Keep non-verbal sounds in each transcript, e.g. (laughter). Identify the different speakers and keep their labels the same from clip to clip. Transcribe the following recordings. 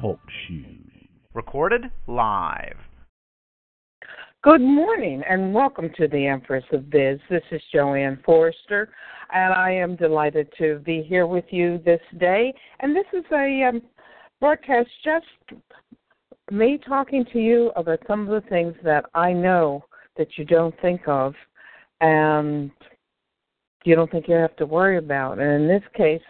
Speaker 1: Talk shoes. Recorded live.
Speaker 2: Good morning and welcome to the Empress of Biz. This is JoAnn Forrester, and I am delighted to be here with you this day. And this is a um, broadcast just me talking to you about some of the things that I know that you don't think of and you don't think you have to worry about. And in this case,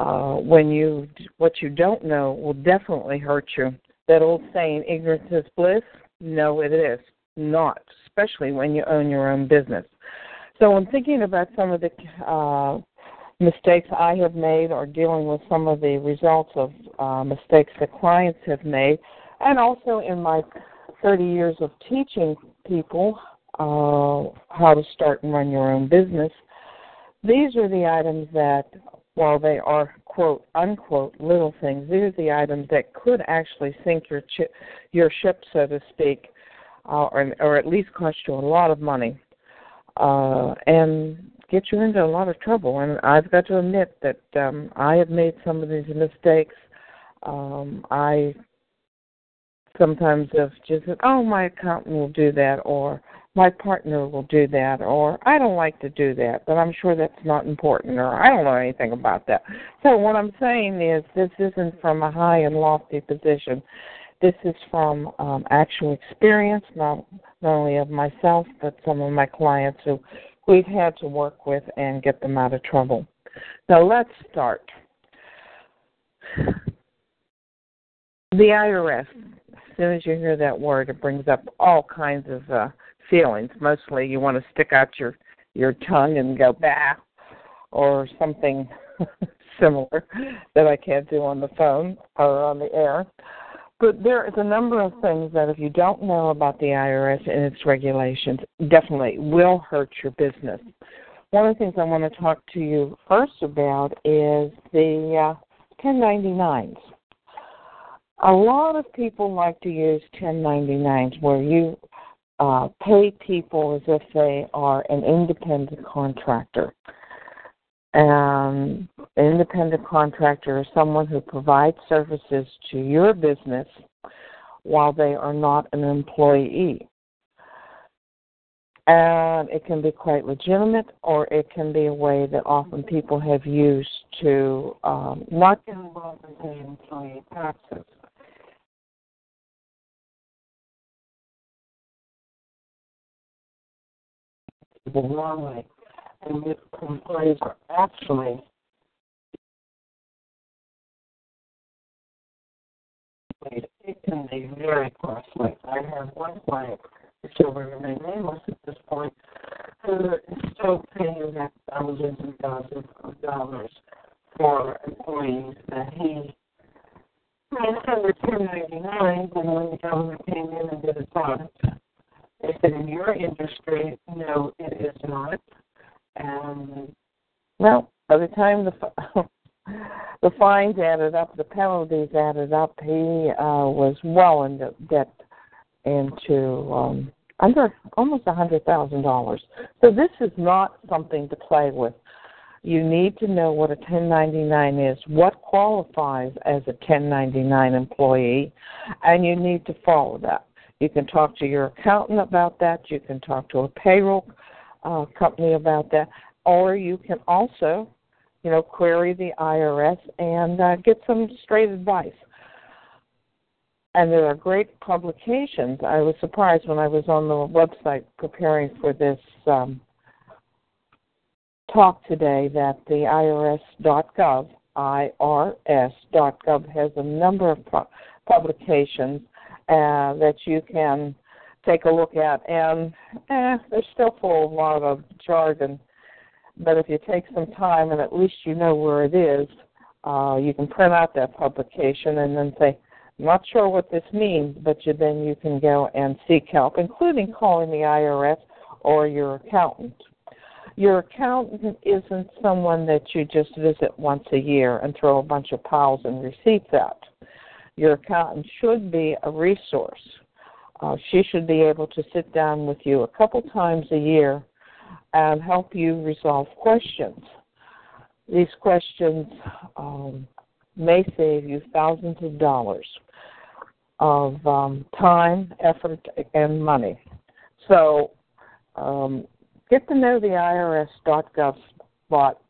Speaker 2: uh, when you what you don't know will definitely hurt you. That old saying, "Ignorance is bliss." No, it is not, especially when you own your own business. So, I'm thinking about some of the uh, mistakes I have made, or dealing with some of the results of uh, mistakes that clients have made, and also in my 30 years of teaching people uh, how to start and run your own business. These are the items that, while they are quote unquote little things, these are the items that could actually sink your your ship, so to speak, uh, or, or at least cost you a lot of money uh, and get you into a lot of trouble. And I've got to admit that um, I have made some of these mistakes. Um, I sometimes have just said, "Oh, my accountant will do that," or "My partner will do that," or "I don't like to do that, but I'm sure that's not important," or "I don't know anything about that." So what I'm saying is, this isn't from a high and lofty position. This is from um, actual experience, not not only of myself, but some of my clients who we've had to work with and get them out of trouble. Now let's start. The IRS As soon as you hear that word, it brings up all kinds of uh, feelings. Mostly, you want to stick out your your tongue and go bah, or something (laughs) similar that I can't do on the phone or on the air. But there is a number of things that if you don't know about the IRS and its regulations, definitely will hurt your business. One of the things I want to talk to you first about is the uh, 1099s a lot of people like to use 1099s where you uh, pay people as if they are an independent contractor. An independent contractor is someone who provides services to your business while they are not an employee. And it can be quite legitimate, or it can be a way that often people have used to um, not get involved in paying employee taxes. The wrong way. And if employees are actually it can be very costly. I have one client, which will remain nameless at this point, who is still paying that thousands and thousands of dollars for employees that he ran under 1099, and when the government came in and did a audit, they it in your industry, no, it is not. And well, by the time the (laughs) the fines added up, the penalties added up, he uh, was well into debt into um, under almost a hundred thousand dollars. So this is not something to play with. You need to know what a 1099 is, what qualifies as a 1099 employee, and you need to follow that. You can talk to your accountant about that. You can talk to a payroll uh, company about that, or you can also, you know, query the IRS and uh, get some straight advice. And there are great publications. I was surprised when I was on the website preparing for this um, talk today that the IRS.gov, IRS.gov, has a number of publications uh, that you can take a look at. And eh, they're still full of a lot of jargon. But if you take some time and at least you know where it is, uh, you can print out that publication and then say, not sure what this means, but you, then you can go and seek help, including calling the IRS or your accountant. Your accountant isn't someone that you just visit once a year and throw a bunch of piles and receipts out your accountant should be a resource. Uh, she should be able to sit down with you a couple times a year and help you resolve questions. These questions um, may save you thousands of dollars of um, time, effort, and money. So um, get to know the IRS.gov spot.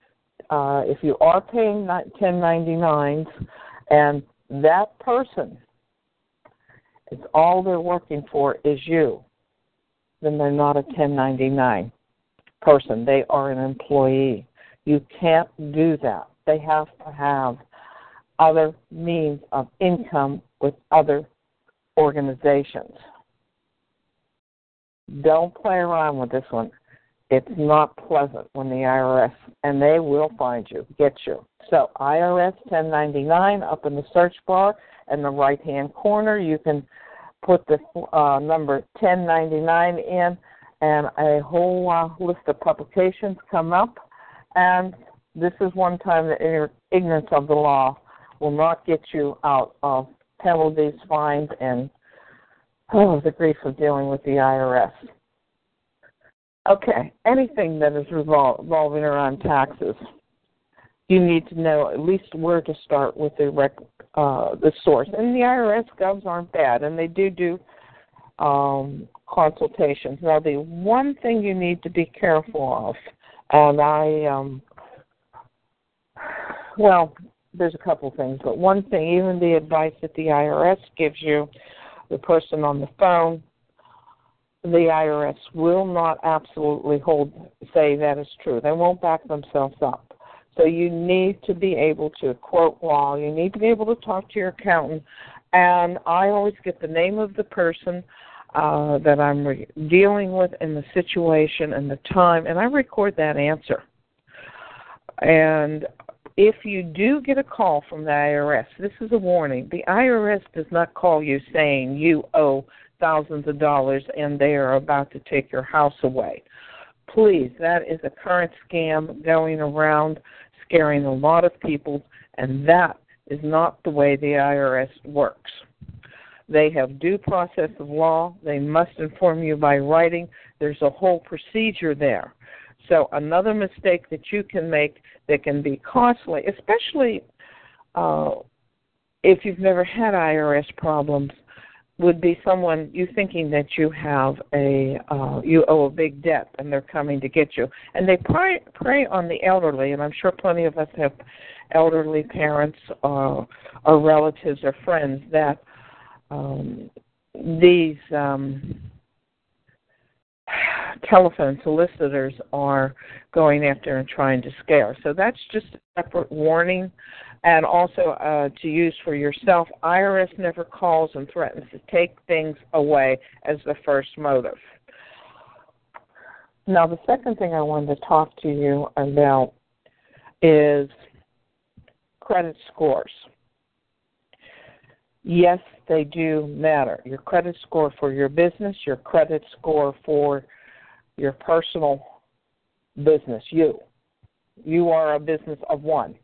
Speaker 2: Uh, if you are paying 1099s and that person it's all they're working for is you, then they're not a 1099 person. They are an employee. You can't do that. They have to have other means of income with other organizations. Don't play around with this one. It's not pleasant when the IRS, and they will find you, get you. So, IRS 1099 up in the search bar in the right hand corner. You can put the uh, number 1099 in, and a whole uh, list of publications come up. And this is one time that ignorance of the law will not get you out of penalties, fines, and oh, the grief of dealing with the IRS. Okay, anything that is revolving around taxes, you need to know at least where to start with the rec- uh, the source. And the IRS govs aren't bad, and they do do um, consultations. Now, the one thing you need to be careful of, and I, um, well, there's a couple things, but one thing, even the advice that the IRS gives you, the person on the phone, the IRS will not absolutely hold say that is true. They won't back themselves up. So you need to be able to quote law. You need to be able to talk to your accountant. And I always get the name of the person uh, that I'm re- dealing with and the situation and the time, and I record that answer. And if you do get a call from the IRS, this is a warning. The IRS does not call you saying you owe thousands of dollars and they are about to take your house away. Please, that is a current scam going around, scaring a lot of people, and that is not the way the IRS works. They have due process of law. They must inform you by writing. There's a whole procedure there. So another mistake that you can make that can be costly, especially uh, if you've never had IRS problems, would be someone you thinking that you have a uh, you owe a big debt and they're coming to get you. And they prey prey on the elderly and i'm sure plenty of us have elderly parents uh, or relatives or friends that um, these um, telephone solicitors are going after and trying to scare. So that's just a separate warning and also uh, to use for yourself. IRS never calls and threatens to take things away as the first motive. Now, the second thing I wanted to talk to you about is credit scores. Yes, they do matter. Your credit score for your business, your credit score for your personal business, you. You are a business of one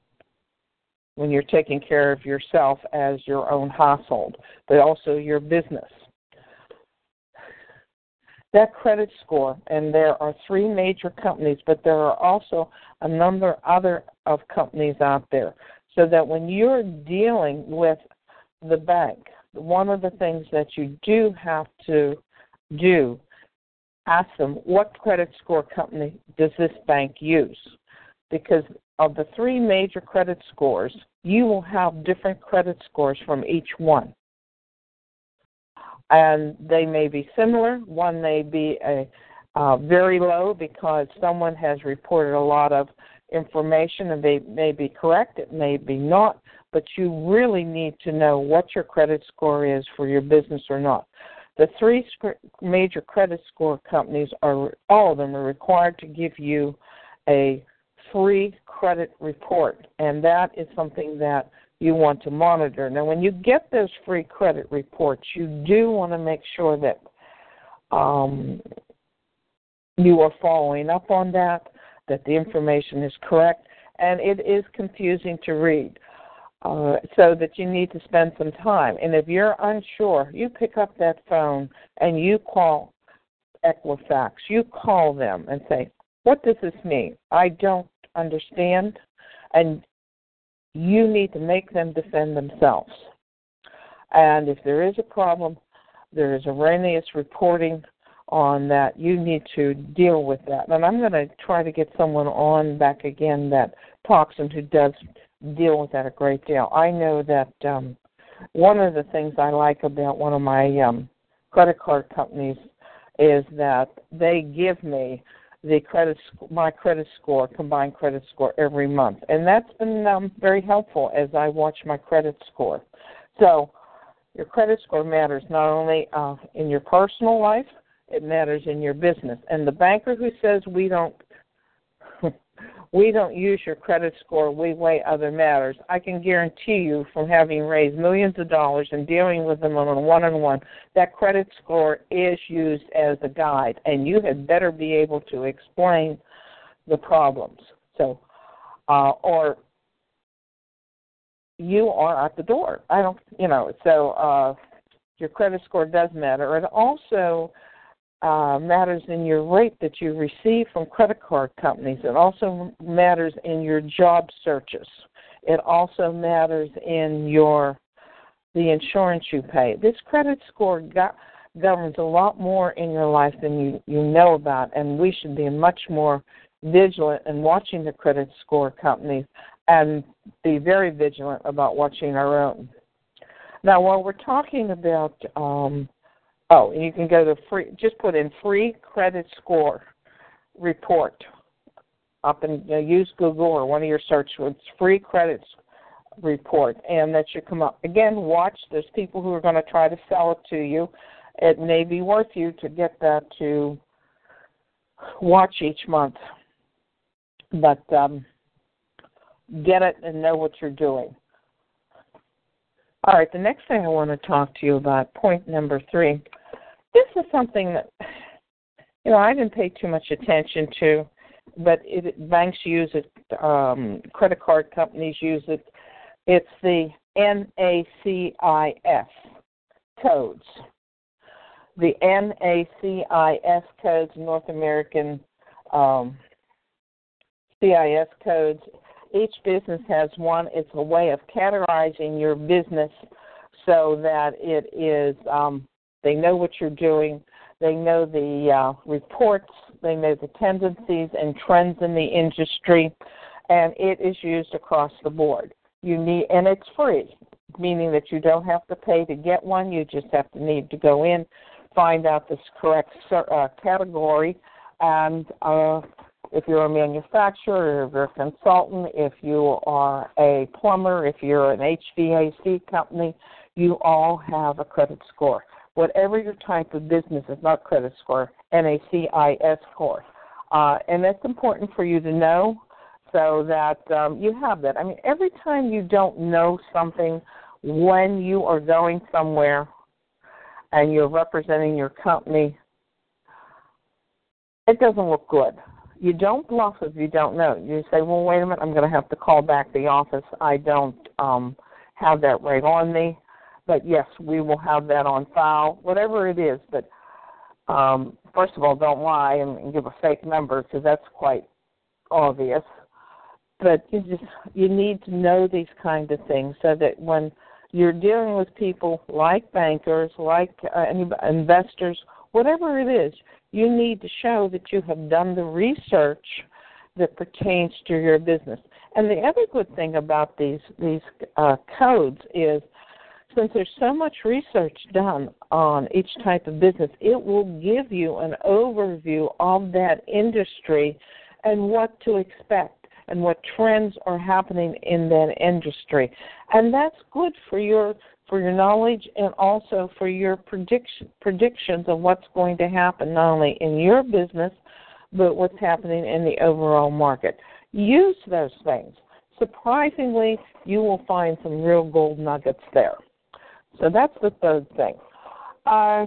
Speaker 2: when you're taking care of yourself as your own household, but also your business. That credit score, and there are three major companies, but there are also a number other of companies out there. So that when you're dealing with the bank, one of the things that you do have to do, ask them what credit score company does this bank use? Because of the three major credit scores, you will have different credit scores from each one. And they may be similar. One may be a uh, very low because someone has reported a lot of information and they may be correct, it may be not, but you really need to know what your credit score is for your business or not. The three major credit score companies are all of them are required to give you a free credit report, and that is something that you want to monitor. Now, when you get those free credit reports, you do want to make sure that um, you are following up on that, that the information is correct, and it is confusing to read. Uh, so that you need to spend some time. And if you're unsure, you pick up that phone and you call Equifax. You call them and say, What does this mean? I don't understand. And you need to make them defend themselves. And if there is a problem, there is erroneous reporting on that. You need to deal with that. And I'm going to try to get someone on back again that talks and who does deal with that a great deal. I know that um, one of the things I like about one of my um, credit card companies is that they give me the credit my credit score combined credit score every month. And that's been um, very helpful as i watch my credit score. So your credit score matters not only uh, in your personal life it matters in your business. And the banker who says we don't (laughs) we don't use your credit score, we weigh other matters. I can guarantee you from having raised millions of dollars and dealing with them on a one on one, that credit score is used as a guide, and you had better be able to explain the problems. So, uh, or you are at the door. I don't, you know, so uh, your credit score does matter. And also, uh, matters in your rate that you receive from credit card companies. It also matters in your job searches. It also matters in your the insurance you pay. This credit score go- governs a lot more in your life than you, you know about, and we should be much more vigilant in watching the credit score companies and be very vigilant about watching our own. Now, while we're talking about um, Oh, and you can go to free. Just put in free credit score report up and know, use Google or one of your search words. Free credit report, and that should come up. Again, watch. There's people who are going to try to sell it to you. It may be worth you to get that to watch each month, but um, get it and know what you're doing. All right, the next thing I want to talk to you about, point number three, this is something that you know I didn't pay too much attention to, but it, banks use it, um, credit card companies use it. It's the NAICS codes. The NAICS codes, North American um, CIS codes. Each business has one. It's a way of categorizing your business so that it is um, they know what you're doing. They know the uh, reports. They know the tendencies and trends in the industry, and it is used across the board. You need, and it's free, meaning that you don't have to pay to get one. You just have to need to go in, find out this correct uh, category, and uh, if you're a manufacturer, if you're a consultant, if you are a plumber, if you're an HVAC company, you all have a credit score whatever your type of business is, not credit score, NAICS score. Uh, and that's important for you to know so that um, you have that. I mean, every time you don't know something when you are going somewhere and you're representing your company, it doesn't look good. You don't bluff if you don't know. You say, well, wait a minute, I'm going to have to call back the office. I don't um, have that right on me. But yes, we will have that on file, whatever it is. But um, first of all, don't lie and, and give a fake number because that's quite obvious. But you just you need to know these kind of things so that when you're dealing with people like bankers, like uh, investors, whatever it is, you need to show that you have done the research that pertains to your business. And the other good thing about these these uh, codes is since there's so much research done on each type of business, it will give you an overview of that industry and what to expect and what trends are happening in that industry. And that's good for your for your knowledge and also for your prediction, predictions of what's going to happen not only in your business but what's happening in the overall market. Use those things. Surprisingly, you will find some real gold nuggets there. So that's the third thing. Uh,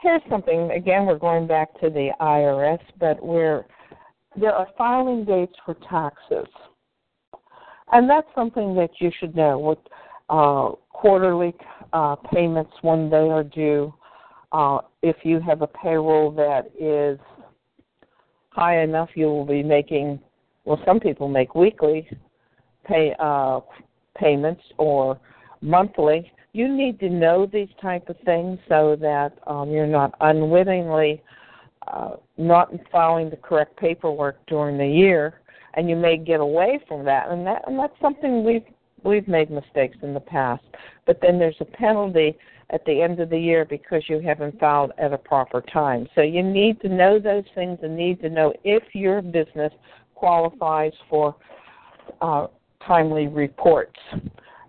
Speaker 2: here's something. Again, we're going back to the IRS, but we're there are filing dates for taxes, and that's something that you should know. What uh, quarterly uh, payments when they are due. Uh, if you have a payroll that is high enough, you will be making. Well, some people make weekly pay uh, payments or monthly, you need to know these type of things so that um, you're not unwittingly uh, not filing the correct paperwork during the year, and you may get away from that. And that and that's something we've we've made mistakes in the past. But then there's a penalty at the end of the year because you haven't filed at a proper time. So you need to know those things and need to know if your business qualifies for uh, timely reports.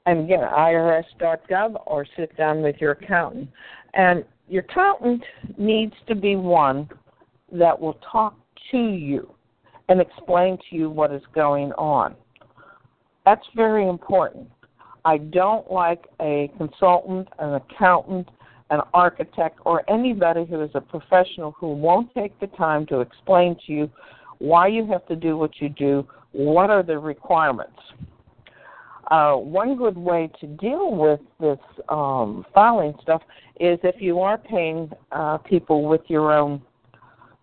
Speaker 2: And again, IRS.gov or sit down with your accountant. And your accountant needs to be one that will talk to you and explain to you what is going on. That's very important. I don't like a consultant, an accountant, an architect, or anybody who is a professional who won't take the time to explain to you why you have to do what you do, what are the requirements. Uh, one good way to deal with this um, filing stuff is if you are paying uh, people with your own,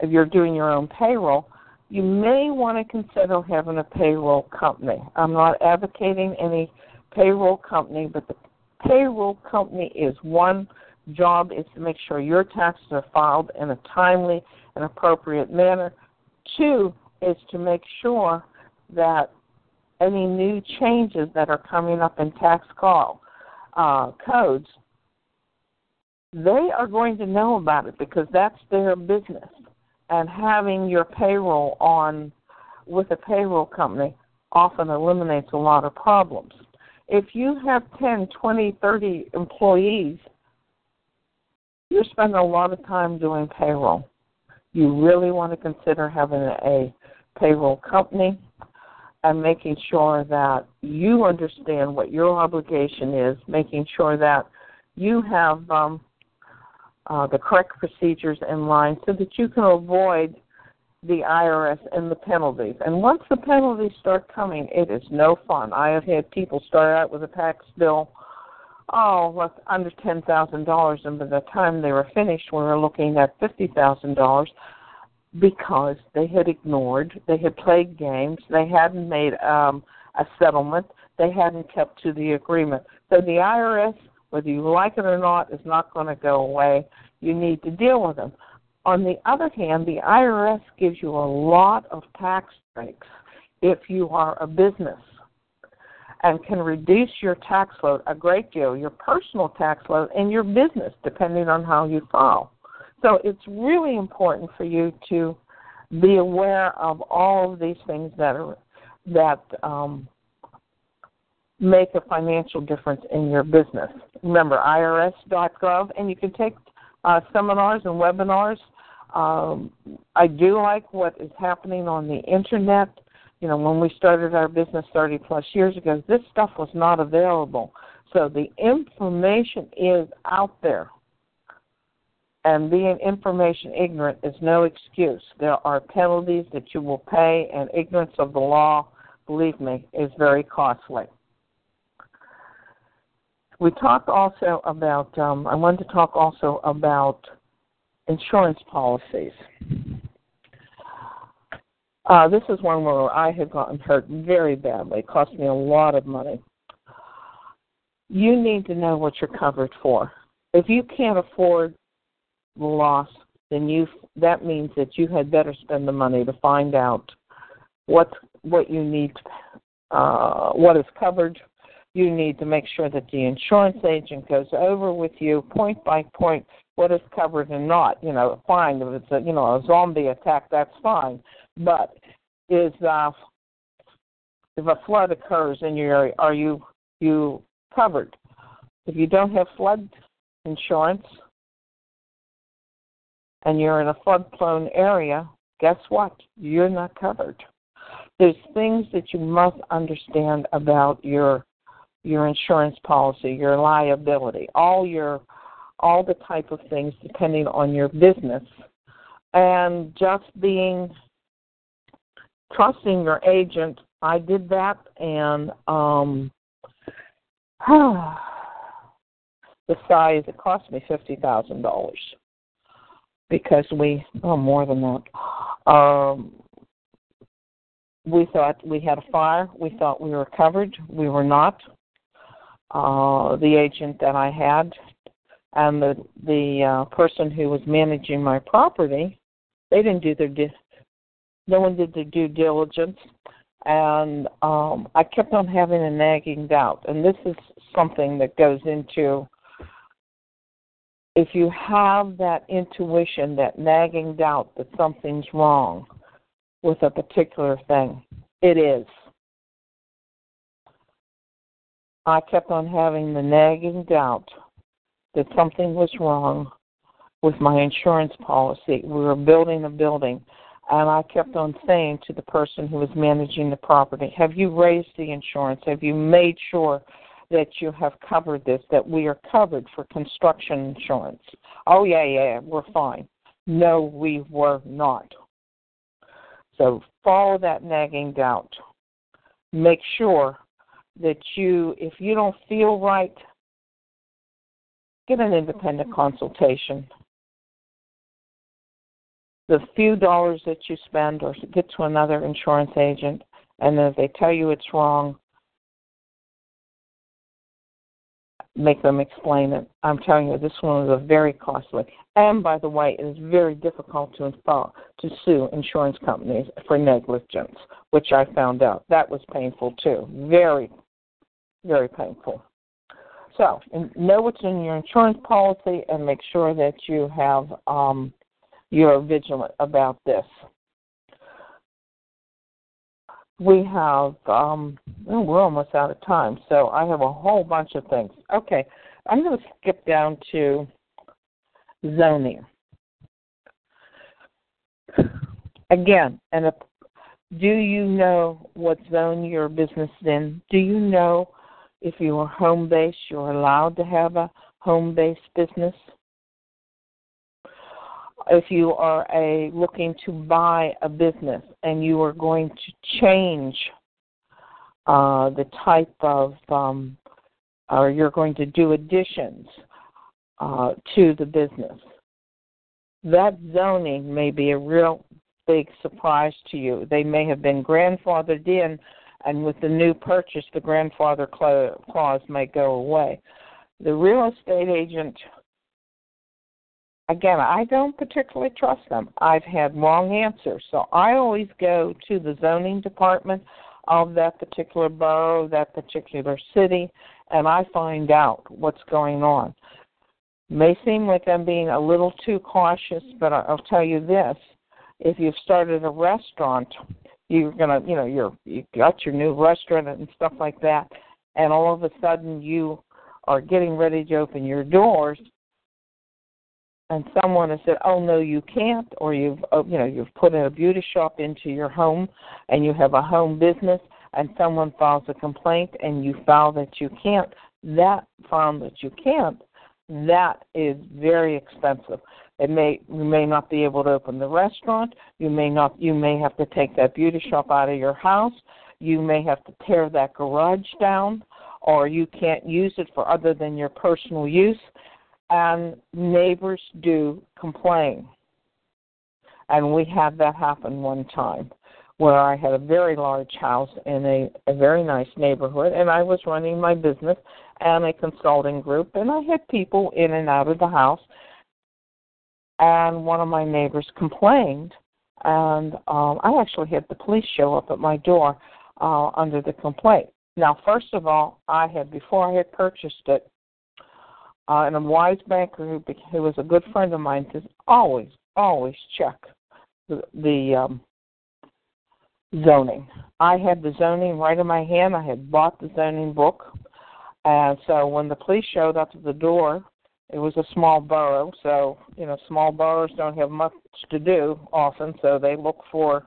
Speaker 2: if you're doing your own payroll, you may want to consider having a payroll company. I'm not advocating any payroll company, but the payroll company is one job is to make sure your taxes are filed in a timely and appropriate manner. Two is to make sure that any new changes that are coming up in tax call uh, codes, they are going to know about it because that's their business and having your payroll on with a payroll company often eliminates a lot of problems. If you have 10, 20, 30 employees, you're spending a lot of time doing payroll. You really want to consider having a payroll company and making sure that you understand what your obligation is, making sure that you have um, uh, the correct procedures in line so that you can avoid the IRS and the penalties. And once the penalties start coming, it is no fun. I have had people start out with a tax bill, oh, less under ten thousand dollars, and by the time they were finished, we were looking at fifty thousand dollars because they had ignored, they had played games, they hadn't made um, a settlement, they hadn't kept to the agreement. So the IRS whether you like it or not, is not going to go away. You need to deal with them. On the other hand, the IRS gives you a lot of tax breaks if you are a business and can reduce your tax load a great deal, your personal tax load and your business, depending on how you file. So it's really important for you to be aware of all of these things that are that um, make a financial difference in your business. Remember, irs.gov, and you can take uh, seminars and webinars. Um, I do like what is happening on the internet. You know, when we started our business 30 plus years ago, this stuff was not available. So the information is out there. And being information ignorant is no excuse. There are penalties that you will pay, and ignorance of the law, believe me, is very costly. We talked also about, um, I wanted to talk also about insurance policies. Uh, this is one where I had gotten hurt very badly. It cost me a lot of money. You need to know what you're covered for. If you can't afford loss, then you that means that you had better spend the money to find out what what you need, uh, what is covered, you need to make sure that the insurance agent goes over with you point by point what is covered and not. You know, fine if it's a you know a zombie attack, that's fine, but is uh, if a flood occurs in your area, are you you covered? If you don't have flood insurance and you're in a flood-prone area, guess what? You're not covered. There's things that you must understand about your your insurance policy, your liability, all your all the type of things depending on your business and just being trusting your agent. I did that and um (sighs) the size it cost me fifty thousand dollars because we oh more than that um we thought we had a fire. We thought we were covered. We were not. Uh, the agent that I had and the the uh, person who was managing my property, they didn't do their di- no one did their due diligence, and um, I kept on having a nagging doubt. And this is something that goes into if you have that intuition, that nagging doubt that something's wrong with a particular thing, it is. I kept on having the nagging doubt that something was wrong with my insurance policy. We were building a building, and I kept on saying to the person who was managing the property, Have you raised the insurance? Have you made sure that you have covered this, that we are covered for construction insurance. Oh, yeah, yeah, we're fine. No, we were not. So follow that nagging doubt. Make sure that you, if you don't feel right, get an independent mm-hmm. consultation. The few dollars that you spend, or get to another insurance agent, and if they tell you it's wrong, make them explain it. I'm telling you, this one is a very costly. And by the way, it is very difficult to install to sue insurance companies for negligence, which I found out. That was painful too. Very, very painful. So, know what's in your insurance policy and make sure that you have um, you're vigilant about this we have um we're almost out of time so i have a whole bunch of things. Okay i'm going to skip down to zoning. Again and do you know what zone your business is in? Do you know if you are home based you're allowed to have a home based business if you are a looking to buy a business and you are going to change uh, the type of um, or you're going to do additions uh, to the business that zoning may be a real big surprise to you. They may have been grandfathered in and with the new purchase the grandfather clause may go away. The real estate agent again, I don't particularly trust them. I've had wrong answers. So I always go to the zoning department of that particular borough, that particular city, and I find out what's going on. may seem like I'm being a little too cautious, but I'll tell you this. If you've started a restaurant, you're gonna, you know, you're you got your new restaurant and stuff like that, and all of a sudden you are getting ready to open your doors and someone has said, "Oh no, you can't," or you've oh, you know you've put in a beauty shop into your home, and you have a home business, and someone files a complaint, and you file that you can't. That file that you can't, that is very expensive. It may you may not be able to open the restaurant. You may not. You may have to take that beauty shop out of your house. You may have to tear that garage down, or you can't use it for other than your personal use and neighbors do complain. And we had that happen one time where I had a very large house in a, a very nice neighborhood, and I was running my business and a consulting group, and I had people in and out of the house. And one of my neighbors complained, and um, I actually had the police show up at my door uh, under the complaint. Now, first of all, I had before I had purchased it, uh, and a wise banker who, who was a good friend of mine says always, always check the, the um, zoning. I had the zoning right in my hand. I had bought the zoning book, and so when the police showed up at the door, it was a small borough. So you know, small boroughs don't have much to do often, so they look for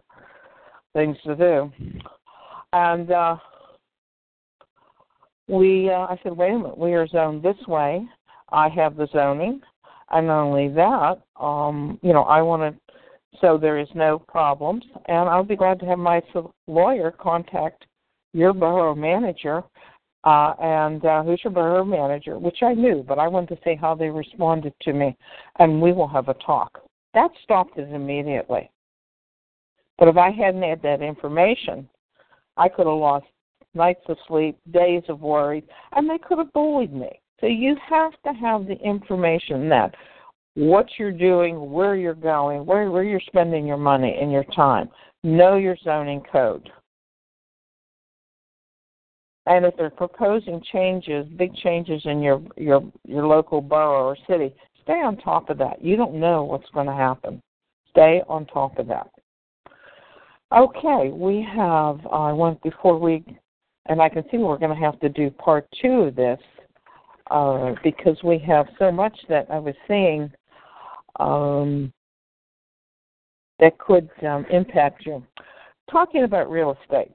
Speaker 2: things to do. And uh, we, uh, I said, wait a minute, we are zoned this way I have the zoning, and not only that, um, you know, I want to so there is no problems, and I'll be glad to have my lawyer contact your borough manager. Uh, and uh, who's your borough manager? Which I knew, but I wanted to see how they responded to me, and we will have a talk. That stopped it immediately. But if I hadn't had that information, I could have lost nights of sleep, days of worry, and they could have bullied me. So you have to have the information that what you're doing, where you're going, where where you're spending your money and your time. Know your zoning code. And if they're proposing changes, big changes in your your your local borough or city, stay on top of that. You don't know what's going to happen. Stay on top of that. Okay, we have I uh, went before we and I can see we're going to have to do part two of this uh, because we have so much that I was seeing um, that could um, impact you. Talking about real estate,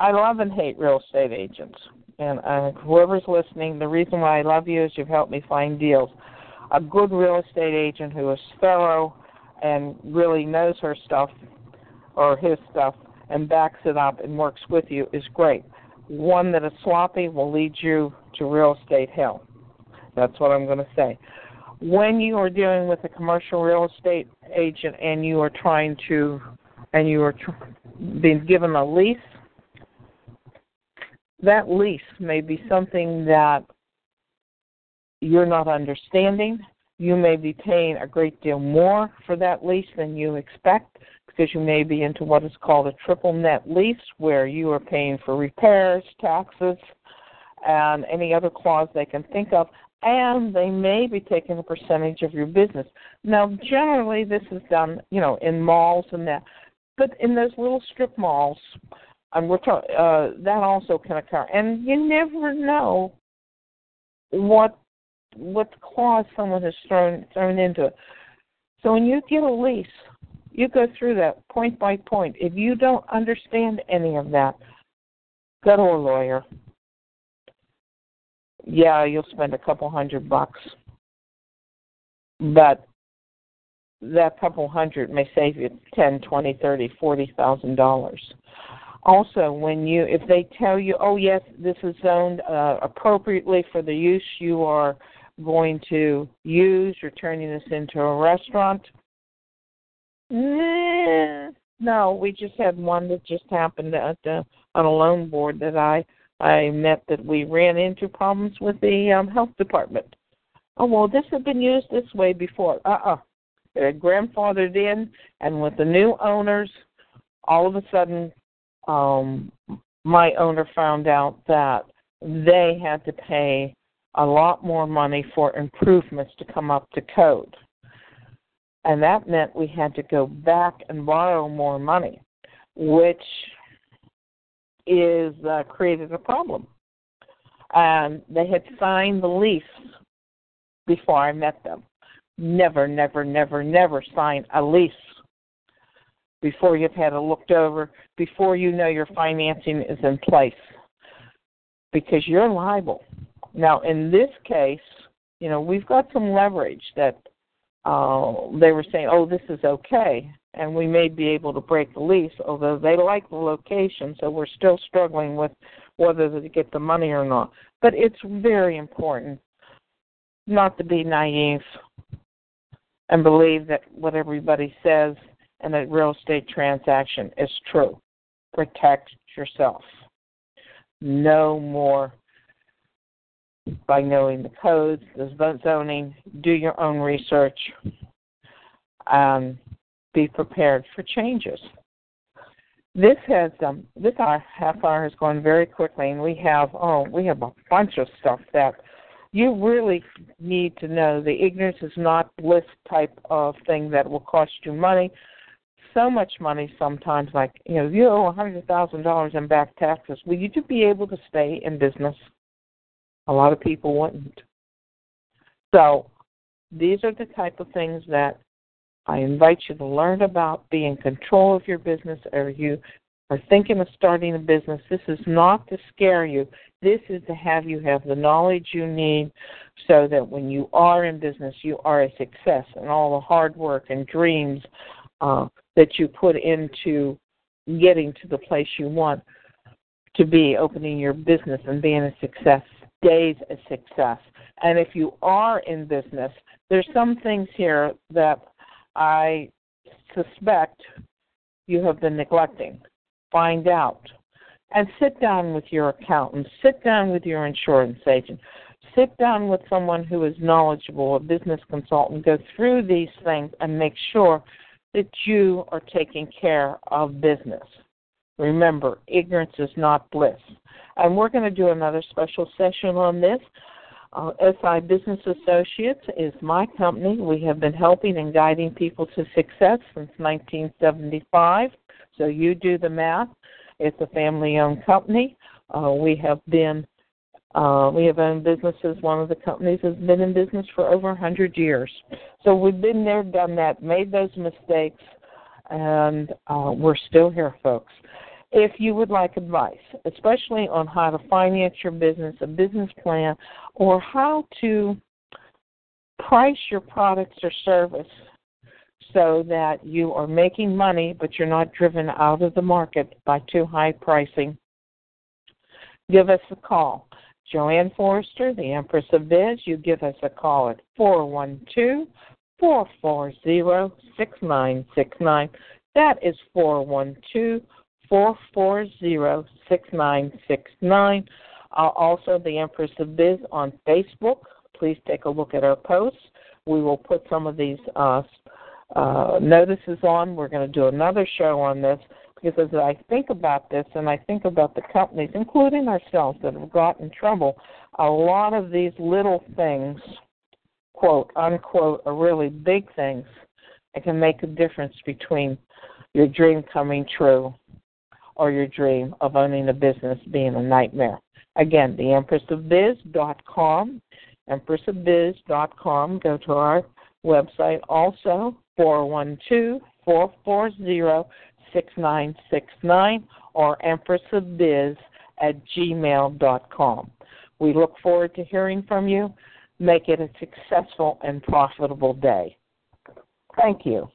Speaker 2: I love and hate real estate agents. And uh, whoever's listening, the reason why I love you is you've helped me find deals. A good real estate agent who is thorough and really knows her stuff or his stuff and backs it up and works with you is great. One that is sloppy will lead you to real estate hell. That's what I'm going to say. When you are dealing with a commercial real estate agent and you are trying to, and you are tr- being given a lease, that lease may be something that you're not understanding. You may be paying a great deal more for that lease than you expect because you may be into what is called a triple net lease where you are paying for repairs, taxes, and any other clause they can think of, and they may be taking a percentage of your business. Now, generally, this is done, you know, in malls and that, but in those little strip malls, and we're talk, uh, that also can occur, and you never know what what clause someone has thrown thrown into it. So when you get a lease you go through that point by point. If you don't understand any of that, go to a lawyer. Yeah, you'll spend a couple hundred bucks, but that couple hundred may save you ten, twenty, thirty, forty thousand dollars. Also, when you if they tell you, oh yes, this is zoned uh, appropriately for the use you are going to use, you're turning this into a restaurant no, we just had one that just happened at uh, on a loan board that I I met that we ran into problems with the um, health department. Oh well, this had been used this way before. Uh uh-uh. uh It had grandfathered in, and with the new owners, all of a sudden, um, my owner found out that they had to pay a lot more money for improvements to come up to code and that meant we had to go back and borrow more money, which is uh, created a problem. And they had signed the lease before I met them. Never, never, never, never sign a lease before you've had it looked over, before you know your financing is in place, because you're liable. Now, in this case, you know, we've got some leverage that uh, they were saying, "Oh, this is okay," and we may be able to break the lease. Although they like the location, so we're still struggling with whether to get the money or not. But it's very important not to be naive and believe that what everybody says in a real estate transaction is true. Protect yourself. No more by knowing the codes, the zoning, do your own research, um, be prepared for changes. This has um, this our half hour has gone very quickly, and we have oh we have a bunch of stuff that you really need to know. The ignorance is not bliss type of thing that will cost you money. So much money sometimes, like you know, you owe a hundred thousand dollars in back taxes. Will you be able to stay in business? A lot of people wouldn't. So these are the type of things that I invite you to learn about, be in control of your business, or you are thinking of starting a business. This is not to scare you. This is to have you have the knowledge you need so that when you are in business, you are a success and all the hard work and dreams uh, that you put into getting to the place you want to be, opening your business and being a success days of success. And if you are in business, there's some things here that I suspect you have been neglecting. Find out. And sit down with your accountant, sit down with your insurance agent, sit down with someone who is knowledgeable, a business consultant, go through these things and make sure that you are taking care of business. Remember, ignorance is not bliss. And we're going to do another special session on this. Uh, SI Business Associates is my company. We have been helping and guiding people to success since 1975. So you do the math. It's a family owned company. Uh, we have been uh, we have owned businesses. One of the companies has been in business for over 100 years. So we've been there, done that, made those mistakes, and uh, we're still here, folks. If you would like advice, especially on how to finance your business, a business plan, or how to price your products or service so that you are making money but you're not driven out of the market by too high pricing, give us a call. JoAnn Forrester, the Empress of Biz, you give us a call at 412 440 6969. That is 412 440 6969. Also, the Empress of Biz on Facebook. Please take a look at our posts. We will put some of these uh, uh, notices on. We're going to do another show on this because as I think about this and I think about the companies, including ourselves, that have got in trouble, a lot of these little things, quote unquote, are really big things that can make a difference between your dream coming true or your dream of owning a business being a nightmare. Again, the empressofbiz.com, empressofbiz.com. Go to our website also, 412 440 6969 or empressofbiz at gmail.com. We look forward to hearing from you. Make it a successful and profitable day. Thank you.